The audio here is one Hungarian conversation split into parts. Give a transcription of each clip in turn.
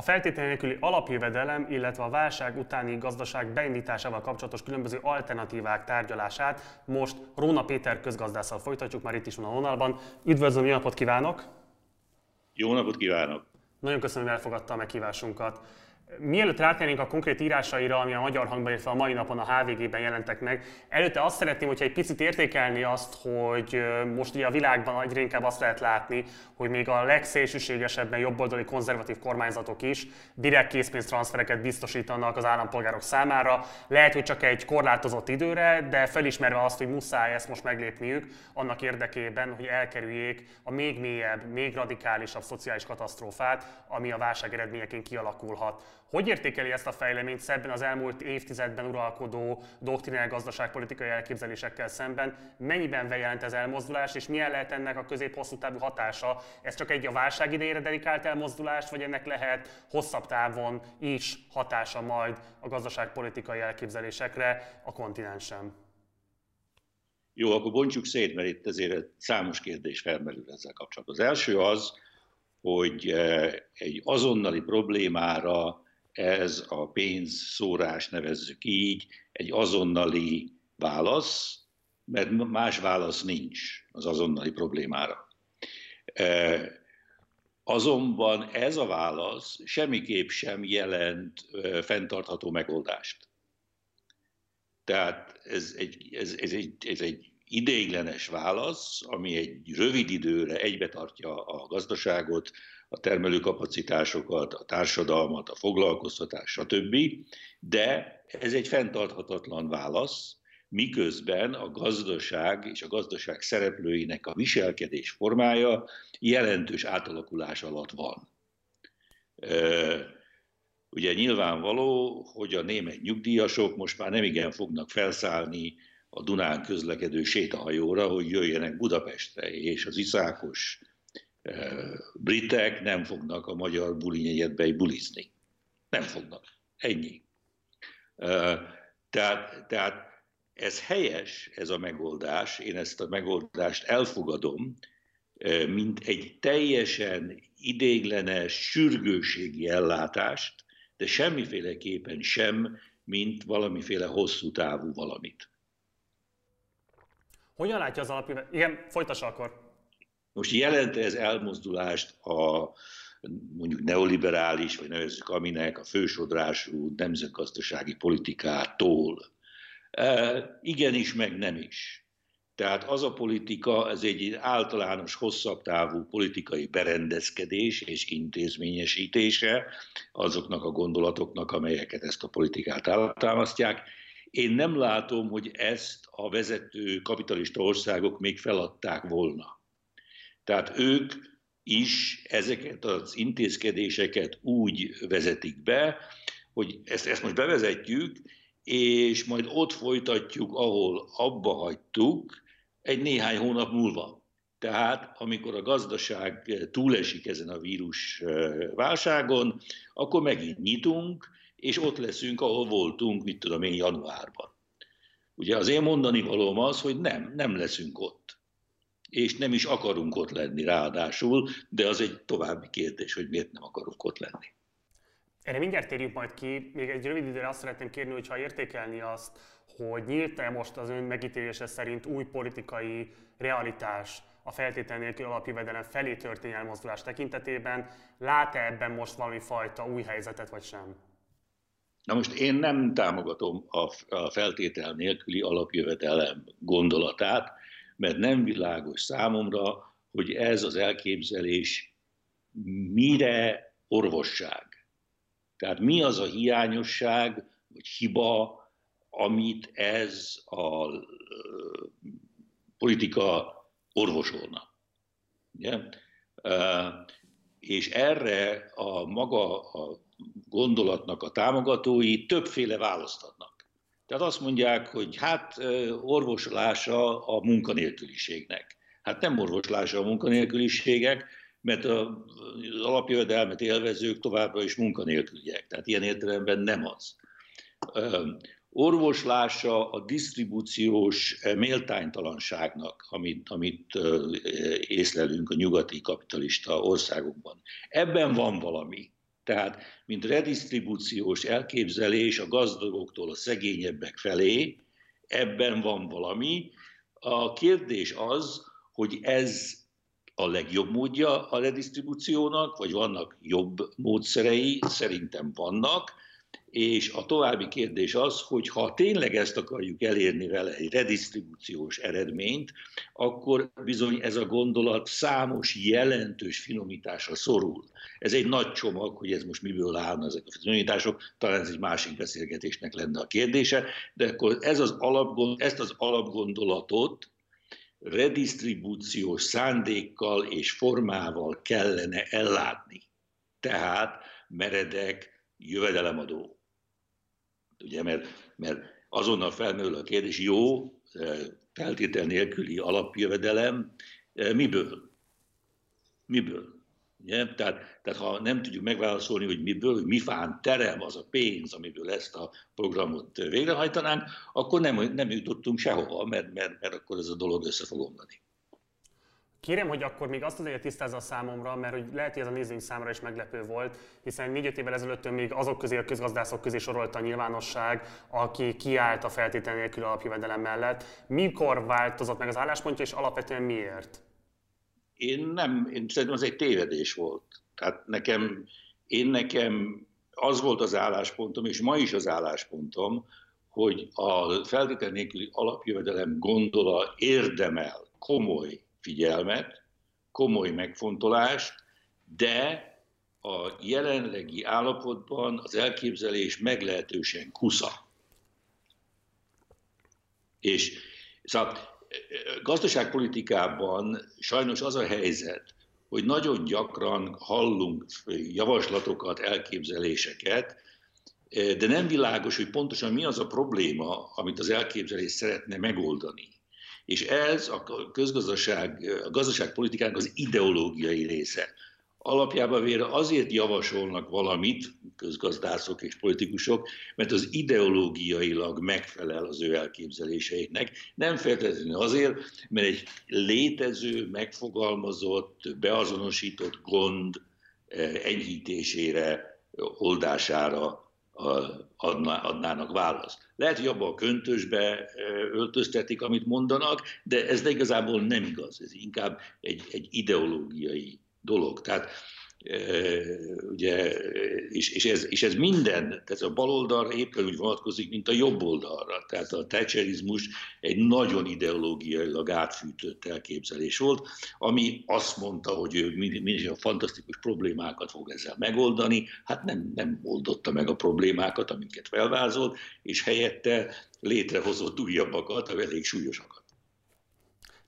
A feltétel nélküli alapjövedelem, illetve a válság utáni gazdaság beindításával kapcsolatos különböző alternatívák tárgyalását most Róna Péter közgazdásszal folytatjuk, már itt is van a vonalban. Üdvözlöm, jó napot kívánok! Jó napot kívánok! Nagyon köszönöm, hogy elfogadta a meghívásunkat. Mielőtt rátérnénk a konkrét írásaira, ami a Magyar Hangban, illetve a mai napon a HVG-ben jelentek meg, előtte azt szeretném, hogyha egy picit értékelni azt, hogy most ugye a világban egyre inkább azt lehet látni, hogy még a legszélsőségesebben jobboldali konzervatív kormányzatok is direkt készpénztranszfereket biztosítanak az állampolgárok számára. Lehet, hogy csak egy korlátozott időre, de felismerve azt, hogy muszáj ezt most meglépniük, annak érdekében, hogy elkerüljék a még mélyebb, még radikálisabb szociális katasztrófát, ami a válság eredményeként kialakulhat. Hogy értékeli ezt a fejleményt szebben az elmúlt évtizedben uralkodó doktrinál gazdaságpolitikai elképzelésekkel szemben? Mennyiben bejelent ez elmozdulás, és milyen lehet ennek a közép-hosszú távú hatása? Ez csak egy a válság idejére dedikált elmozdulás, vagy ennek lehet hosszabb távon is hatása majd a gazdaságpolitikai elképzelésekre a kontinensen? Jó, akkor bontsuk szét, mert itt azért számos kérdés felmerül ezzel kapcsolatban. Az első az, hogy eh, egy azonnali problémára ez a pénzszórás, nevezzük így, egy azonnali válasz, mert más válasz nincs az azonnali problémára. E, azonban ez a válasz semmiképp sem jelent e, fenntartható megoldást. Tehát ez egy, ez, ez egy, ez egy ideiglenes válasz, ami egy rövid időre egybetartja a gazdaságot, a termelőkapacitásokat, a társadalmat, a foglalkoztatást, stb. De ez egy fenntarthatatlan válasz, miközben a gazdaság és a gazdaság szereplőinek a viselkedés formája jelentős átalakulás alatt van. Ugye nyilvánvaló, hogy a német nyugdíjasok most már nem igen fognak felszállni a Dunán közlekedő sétahajóra, hogy jöjjenek Budapestre, és az iszákos britek nem fognak a magyar bulinyegyetbe bulizni. Nem fognak. Ennyi. Tehát, tehát ez helyes, ez a megoldás, én ezt a megoldást elfogadom, mint egy teljesen idéglenes sürgőségi ellátást, de semmiféleképpen sem, mint valamiféle hosszú távú valamit. Hogyan látja az alapján? Igen, folytassa akkor. Most jelent ez elmozdulást a mondjuk neoliberális, vagy nevezzük aminek a fősodrású nemzetgazdasági politikától. E, igenis, meg nem is. Tehát az a politika, ez egy általános, hosszabb távú politikai berendezkedés és intézményesítése azoknak a gondolatoknak, amelyeket ezt a politikát általmaztják. Én nem látom, hogy ezt a vezető kapitalista országok még feladták volna. Tehát ők is ezeket az intézkedéseket úgy vezetik be, hogy ezt, ezt most bevezetjük, és majd ott folytatjuk, ahol abba hagytuk, egy néhány hónap múlva. Tehát amikor a gazdaság túlesik ezen a vírus válságon, akkor megint nyitunk, és ott leszünk, ahol voltunk, mit tudom én, januárban. Ugye az én mondani valóm az, hogy nem, nem leszünk ott és nem is akarunk ott lenni ráadásul, de az egy további kérdés, hogy miért nem akarunk ott lenni. Erre mindjárt térjünk majd ki. Még egy rövid időre azt szeretném kérni, hogyha értékelni azt, hogy nyílt-e most az ön megítélése szerint új politikai realitás a feltétel nélkül alapjövedelem felé történő elmozdulás tekintetében, lát-e ebben most valami fajta új helyzetet, vagy sem? Na most én nem támogatom a feltétel nélküli alapjövedelem gondolatát, mert nem világos számomra, hogy ez az elképzelés mire orvosság. Tehát mi az a hiányosság, vagy hiba, amit ez a politika orvosolna. Ugye? És erre a maga a gondolatnak a támogatói többféle választ adnak. Tehát azt mondják, hogy hát orvoslása a munkanélküliségnek. Hát nem orvoslása a munkanélküliségek, mert az alapjövedelmet élvezők továbbra is munkanélküliek. Tehát ilyen értelemben nem az. Orvoslása a disztribúciós méltánytalanságnak, amit, amit észlelünk a nyugati kapitalista országokban. Ebben van valami. Tehát, mint redistribúciós elképzelés a gazdagoktól a szegényebbek felé, ebben van valami. A kérdés az, hogy ez a legjobb módja a redistribúciónak, vagy vannak jobb módszerei, szerintem vannak, és a további kérdés az, hogy ha tényleg ezt akarjuk elérni vele, egy redistribúciós eredményt, akkor bizony ez a gondolat számos jelentős finomításra szorul. Ez egy nagy csomag, hogy ez most miből állna ezek a finomítások, talán ez egy másik beszélgetésnek lenne a kérdése, de akkor ez az alapgond, ezt az alapgondolatot redistribúciós szándékkal és formával kellene ellátni. Tehát meredek jövedelemadó. Ugye, mert, mert azonnal felmerül a kérdés, jó, feltétel nélküli alapjövedelem, miből? Miből? Ugye? Tehát, tehát ha nem tudjuk megválaszolni, hogy miből, hogy mi fán terem az a pénz, amiből ezt a programot végrehajtanánk, akkor nem, nem jutottunk sehova, mert, mert, mert akkor ez a dolog össze fog omlani. Kérem, hogy akkor még azt azért tisztázza a számomra, mert hogy lehet, hogy ez a nézőink számára is meglepő volt, hiszen négy-öt évvel ezelőtt még azok közé, a közgazdászok közé sorolta a nyilvánosság, aki kiállt a feltétel nélkül alapjövedelem mellett. Mikor változott meg az álláspontja, és alapvetően miért? Én nem, én szerintem az egy tévedés volt. Tehát nekem, én nekem az volt az álláspontom, és ma is az álláspontom, hogy a feltétel nélküli alapjövedelem gondola érdemel komoly figyelmet, komoly megfontolást, de a jelenlegi állapotban az elképzelés meglehetősen kusza. És szóval gazdaságpolitikában sajnos az a helyzet, hogy nagyon gyakran hallunk javaslatokat, elképzeléseket, de nem világos, hogy pontosan mi az a probléma, amit az elképzelés szeretne megoldani. És ez a közgazdaság, a gazdaságpolitikának az ideológiai része alapjában véve azért javasolnak valamit, közgazdászok és politikusok, mert az ideológiailag megfelel az ő elképzeléseiknek. Nem feltétlenül azért, mert egy létező, megfogalmazott, beazonosított gond eh, enyhítésére, oldására adnának választ. Lehet, hogy abba a köntösbe öltöztetik, amit mondanak, de ez de igazából nem igaz. Ez inkább egy, egy ideológiai dolog. Tehát ugye, és, és, ez, és ez minden, tehát a baloldalra éppen úgy vonatkozik, mint a jobb oldalra. Tehát a thatcherizmus egy nagyon ideológiailag átfűtött elképzelés volt, ami azt mondta, hogy ő mindig a fantasztikus problémákat fog ezzel megoldani, hát nem, nem oldotta meg a problémákat, amiket felvázolt, és helyette létrehozott újabbakat, elég súlyosakat.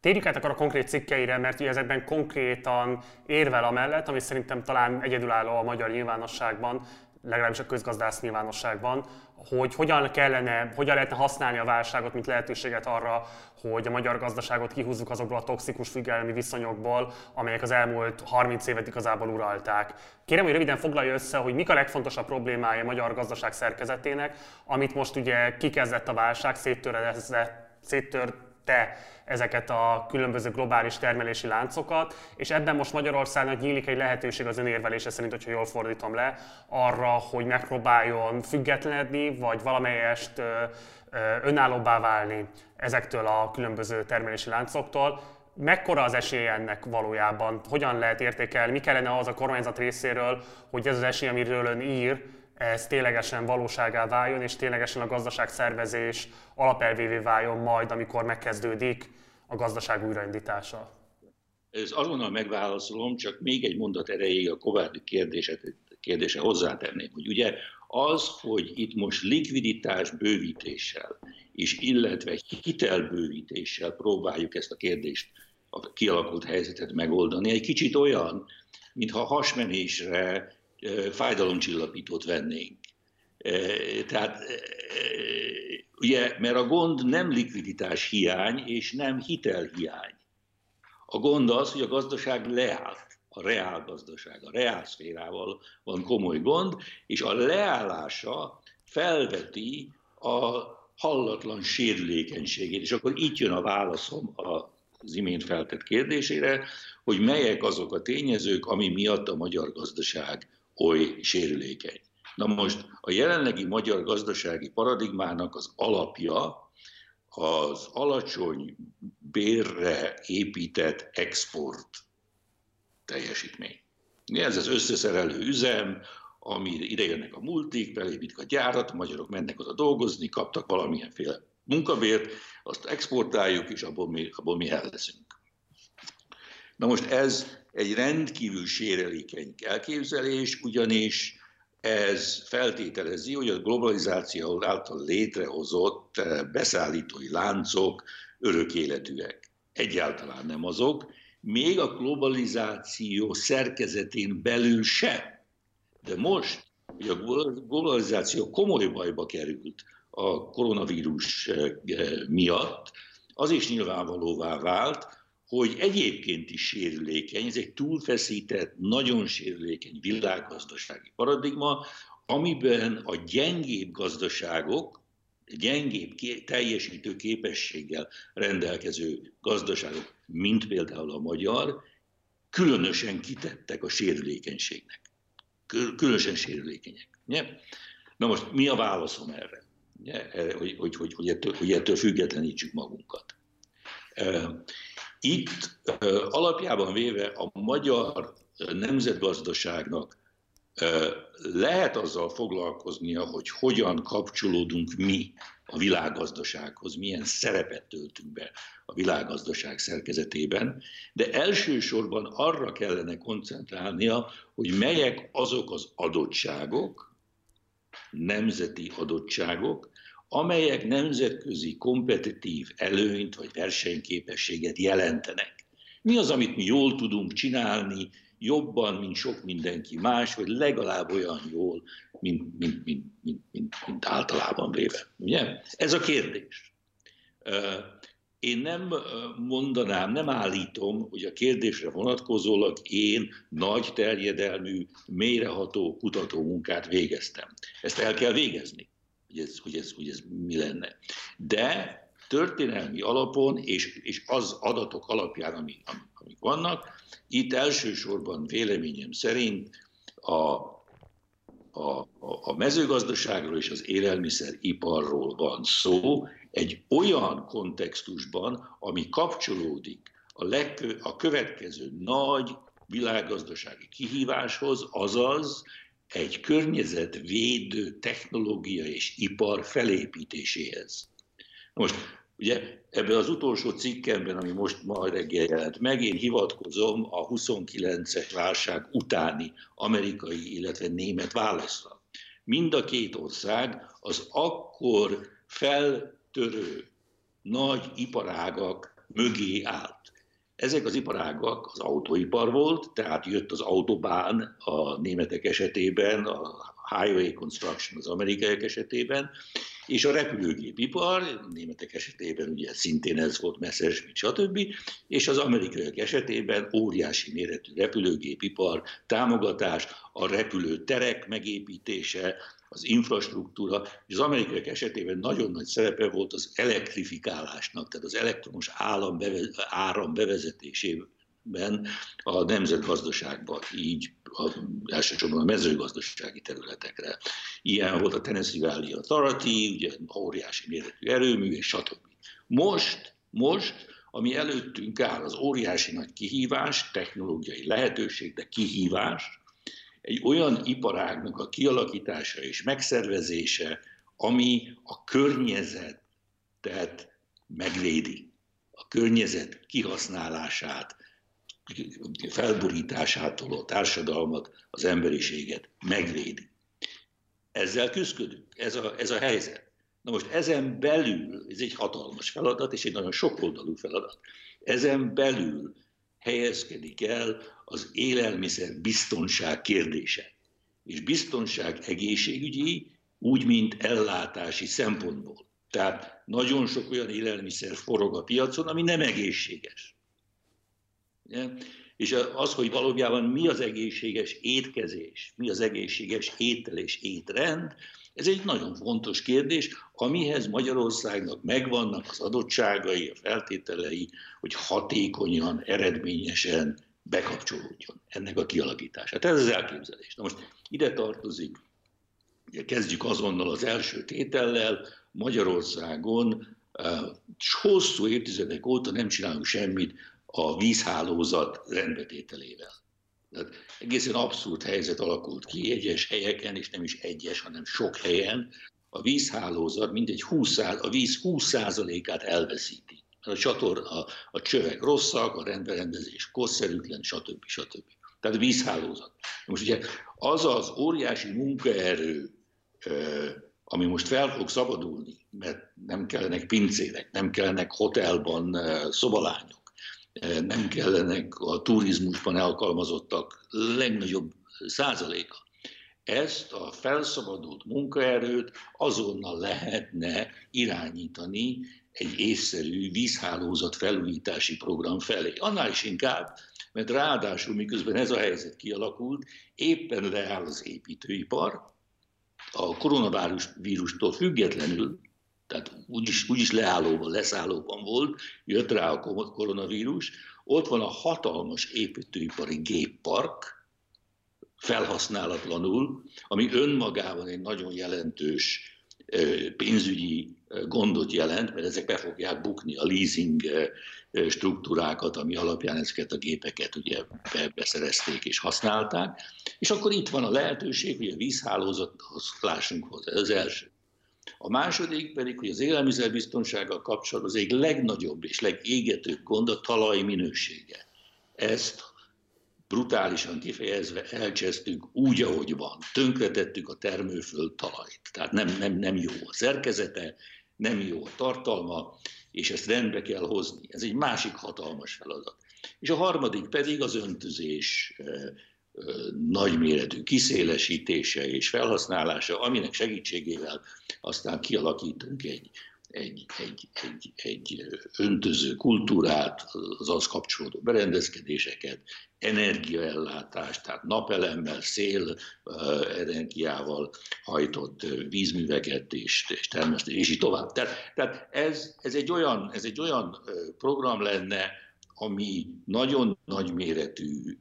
Térjük át akkor a konkrét cikkeire, mert ugye ezekben konkrétan érvel amellett, ami szerintem talán egyedülálló a magyar nyilvánosságban, legalábbis a közgazdász nyilvánosságban, hogy hogyan kellene, hogyan lehetne használni a válságot, mint lehetőséget arra, hogy a magyar gazdaságot kihúzzuk azokból a toxikus függelmi viszonyokból, amelyek az elmúlt 30 évet igazából uralták. Kérem, hogy röviden foglalja össze, hogy mik a legfontosabb problémája a magyar gazdaság szerkezetének, amit most ugye kikezdett a válság, széttörte ezeket a különböző globális termelési láncokat, és ebben most Magyarországnak nyílik egy lehetőség az önérvelése szerint, hogyha jól fordítom le, arra, hogy megpróbáljon függetlenedni, vagy valamelyest önállóbbá válni ezektől a különböző termelési láncoktól. Mekkora az esély ennek valójában? Hogyan lehet értékelni? Mi kellene az a kormányzat részéről, hogy ez az esély, amiről ön ír, ez ténylegesen valóságá váljon, és ténylegesen a gazdaság szervezés alapelvévé váljon majd, amikor megkezdődik a gazdaság újraindítása? Ez azonnal megválaszolom, csak még egy mondat erejéig a Kovádi kérdése, kérdése hozzátenném, hogy ugye az, hogy itt most likviditás bővítéssel, és illetve hitelbővítéssel próbáljuk ezt a kérdést, a kialakult helyzetet megoldani, egy kicsit olyan, mintha hasmenésre fájdalomcsillapítót vennénk. Tehát ugye, mert a gond nem likviditás hiány, és nem hitelhiány. A gond az, hogy a gazdaság leállt, a reál gazdaság, a reál szférával van komoly gond, és a leállása felveti a hallatlan sérülékenységét. És akkor itt jön a válaszom az imént feltett kérdésére, hogy melyek azok a tényezők, ami miatt a magyar gazdaság oly sérülékeny. Na most a jelenlegi magyar gazdasági paradigmának az alapja az alacsony bérre épített export teljesítmény. Ez az összeszerelő üzem, ami ide jönnek a multik, felépítik a gyárat, a magyarok mennek oda dolgozni, kaptak valamilyenféle munkabért, azt exportáljuk, és abból mi, abból mi el leszünk. Na most ez egy rendkívül sérelékeny elképzelés, ugyanis ez feltételezi, hogy a globalizáció által létrehozott eh, beszállítói láncok örök életűek. Egyáltalán nem azok, még a globalizáció szerkezetén belül sem. De most, hogy a globalizáció komoly bajba került a koronavírus eh, miatt, az is nyilvánvalóvá vált, hogy egyébként is sérülékeny, ez egy túlfeszített, nagyon sérülékeny világgazdasági paradigma, amiben a gyengébb gazdaságok, gyengébb teljesítő képességgel rendelkező gazdaságok, mint például a magyar, különösen kitettek a sérülékenységnek. Különösen sérülékenyek. Nye? Na most mi a válaszom erre? Nye? Hogy, hogy, hogy, hogy, ettől, hogy ettől függetlenítsük magunkat. Itt alapjában véve a magyar nemzetgazdaságnak lehet azzal foglalkoznia, hogy hogyan kapcsolódunk mi a világgazdasághoz, milyen szerepet töltünk be a világgazdaság szerkezetében, de elsősorban arra kellene koncentrálnia, hogy melyek azok az adottságok, nemzeti adottságok, amelyek nemzetközi kompetitív előnyt vagy versenyképességet jelentenek. Mi az, amit mi jól tudunk csinálni, jobban, mint sok mindenki más, vagy legalább olyan jól, mint, mint, mint, mint, mint, mint általában véve. Ugye? Ez a kérdés. Én nem mondanám, nem állítom, hogy a kérdésre vonatkozólag én nagy terjedelmű, mélyreható kutatómunkát végeztem. Ezt el kell végezni hogy ez, hogy ez, hogy ez mi lenne. De történelmi alapon és, és az adatok alapján, amik, amik vannak, itt elsősorban véleményem szerint a, a, a mezőgazdaságról és az élelmiszeriparról van szó, egy olyan kontextusban, ami kapcsolódik a, legkö, a következő nagy világgazdasági kihíváshoz, azaz egy környezetvédő technológia és ipar felépítéséhez. Most ugye ebben az utolsó cikkemben, ami most ma reggel jelent meg, én hivatkozom a 29-es válság utáni amerikai, illetve német válaszra. Mind a két ország az akkor feltörő nagy iparágak mögé állt. Ezek az iparágak az autóipar volt, tehát jött az autobán a németek esetében, a highway construction az amerikaiak esetében, és a repülőgépipar, a németek esetében ugye szintén ez volt Messerschmitt, stb., és az amerikaiak esetében óriási méretű repülőgépipar, támogatás, a repülőterek megépítése, az infrastruktúra, és az amerikaiak esetében nagyon nagy szerepe volt az elektrifikálásnak, tehát az elektromos állam beve, áram bevezetésében a nemzetgazdaságban, így a, elsősorban a mezőgazdasági területekre. Ilyen volt a Tennessee Valley Authority, ugye óriási méretű erőmű, és stb. Most, most, ami előttünk áll, az óriási nagy kihívás, technológiai lehetőség, de kihívás, egy olyan iparágnak a kialakítása és megszervezése, ami a környezetet megvédi, a környezet kihasználását, felborításától a társadalmat, az emberiséget megvédi. Ezzel küzdködünk, ez a, ez a helyzet. Na most ezen belül, ez egy hatalmas feladat, és egy nagyon sokoldalú feladat, ezen belül helyezkedik el az élelmiszer biztonság kérdése. És biztonság egészségügyi, úgy, mint ellátási szempontból. Tehát nagyon sok olyan élelmiszer forog a piacon, ami nem egészséges. És az, hogy valójában mi az egészséges étkezés, mi az egészséges étel és étrend, ez egy nagyon fontos kérdés, amihez Magyarországnak megvannak az adottságai, a feltételei, hogy hatékonyan, eredményesen bekapcsolódjon ennek a kialakítását. Ez az elképzelés. Na most ide tartozik, ugye kezdjük azonnal az első tétellel, Magyarországon és hosszú évtizedek óta nem csinálunk semmit a vízhálózat rendbetételével. Tehát egészen abszurd helyzet alakult ki egyes helyeken, és nem is egyes, hanem sok helyen. A vízhálózat mindegy 20, a víz 20%-át elveszíti. A, csator, a, a csövek rosszak, a rendberendezés korszerűtlen, stb. stb. Tehát a vízhálózat. Most ugye az az óriási munkaerő, ami most fel fog szabadulni, mert nem kellenek pincérek, nem kellenek hotelban szobalányok, nem kellenek a turizmusban alkalmazottak legnagyobb százaléka. Ezt a felszabadult munkaerőt azonnal lehetne irányítani egy észszerű vízhálózat felújítási program felé. Annál is inkább, mert ráadásul miközben ez a helyzet kialakult, éppen leáll az építőipar, a koronavírustól függetlenül, tehát úgyis, úgyis leállóban, leszállóban volt, jött rá a koronavírus, ott van a hatalmas építőipari géppark, felhasználatlanul, ami önmagában egy nagyon jelentős pénzügyi gondot jelent, mert ezek be fogják bukni a leasing struktúrákat, ami alapján ezeket a gépeket ugye beszerezték és használták. És akkor itt van a lehetőség, hogy a vízhálózathoz lássunk hozzá. Ez az első. A második pedig, hogy az élelmiszerbiztonsággal kapcsolatban az egyik legnagyobb és legégetőbb gond a talaj minősége. Ezt brutálisan kifejezve elcsesztük úgy, ahogy van. Tönkretettük a termőföld talajt. Tehát nem, nem, nem jó a szerkezete, nem jó a tartalma, és ezt rendbe kell hozni. Ez egy másik hatalmas feladat. És a harmadik pedig az öntözés nagyméretű kiszélesítése és felhasználása, aminek segítségével aztán kialakítunk egy, egy, egy, egy, egy öntöző kultúrát, az az kapcsolódó berendezkedéseket, energiaellátást, tehát napelemmel, szél energiával hajtott vízműveket és, és termesztés, és így tovább. Tehát, tehát ez, ez, egy olyan, ez egy olyan program lenne, ami nagyon nagy méretű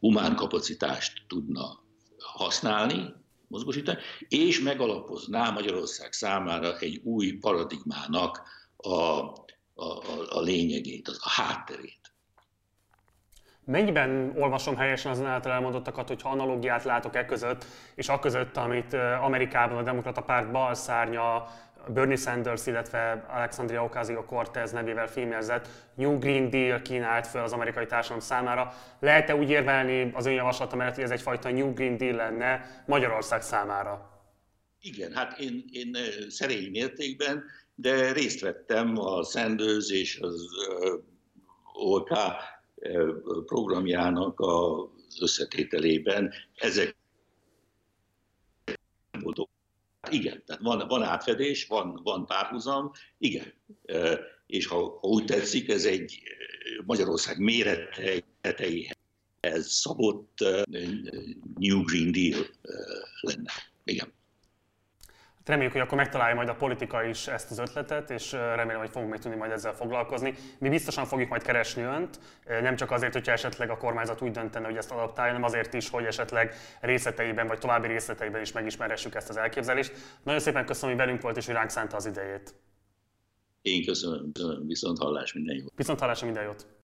humán kapacitást tudna használni, mozgósítani, és megalapozná Magyarország számára egy új paradigmának a, a, a, lényegét, a hátterét. Mennyiben olvasom helyesen az által elmondottakat, hogyha analógiát látok e között, és a között, amit Amerikában a Demokrata Párt balszárnya Bernie Sanders, illetve Alexandria Ocasio-Cortez nevével fémjelzett New Green Deal kínált fel az amerikai társadalom számára. Lehet-e úgy érvelni az ön javaslata mellett, hogy ez egyfajta New Green Deal lenne Magyarország számára? Igen, hát én, én szerény mértékben, de részt vettem a Sanders és az OK programjának az összetételében. Ezek igen, tehát van, van átfedés, van, van párhuzam, igen. És ha, ha úgy tetszik, ez egy Magyarország méreteihez szabott New Green Deal lenne. Igen. Reméljük, hogy akkor megtalálja majd a politika is ezt az ötletet, és remélem, hogy fogunk még tudni majd ezzel foglalkozni. Mi biztosan fogjuk majd keresni önt, nem csak azért, hogyha esetleg a kormányzat úgy döntene, hogy ezt adaptálja, hanem azért is, hogy esetleg részleteiben vagy további részleteiben is megismerhessük ezt az elképzelést. Nagyon szépen köszönöm, hogy velünk volt, és hogy ránk szánta az idejét. Én köszönöm, köszönöm. viszont hallás minden jót. Viszont hallás minden jót.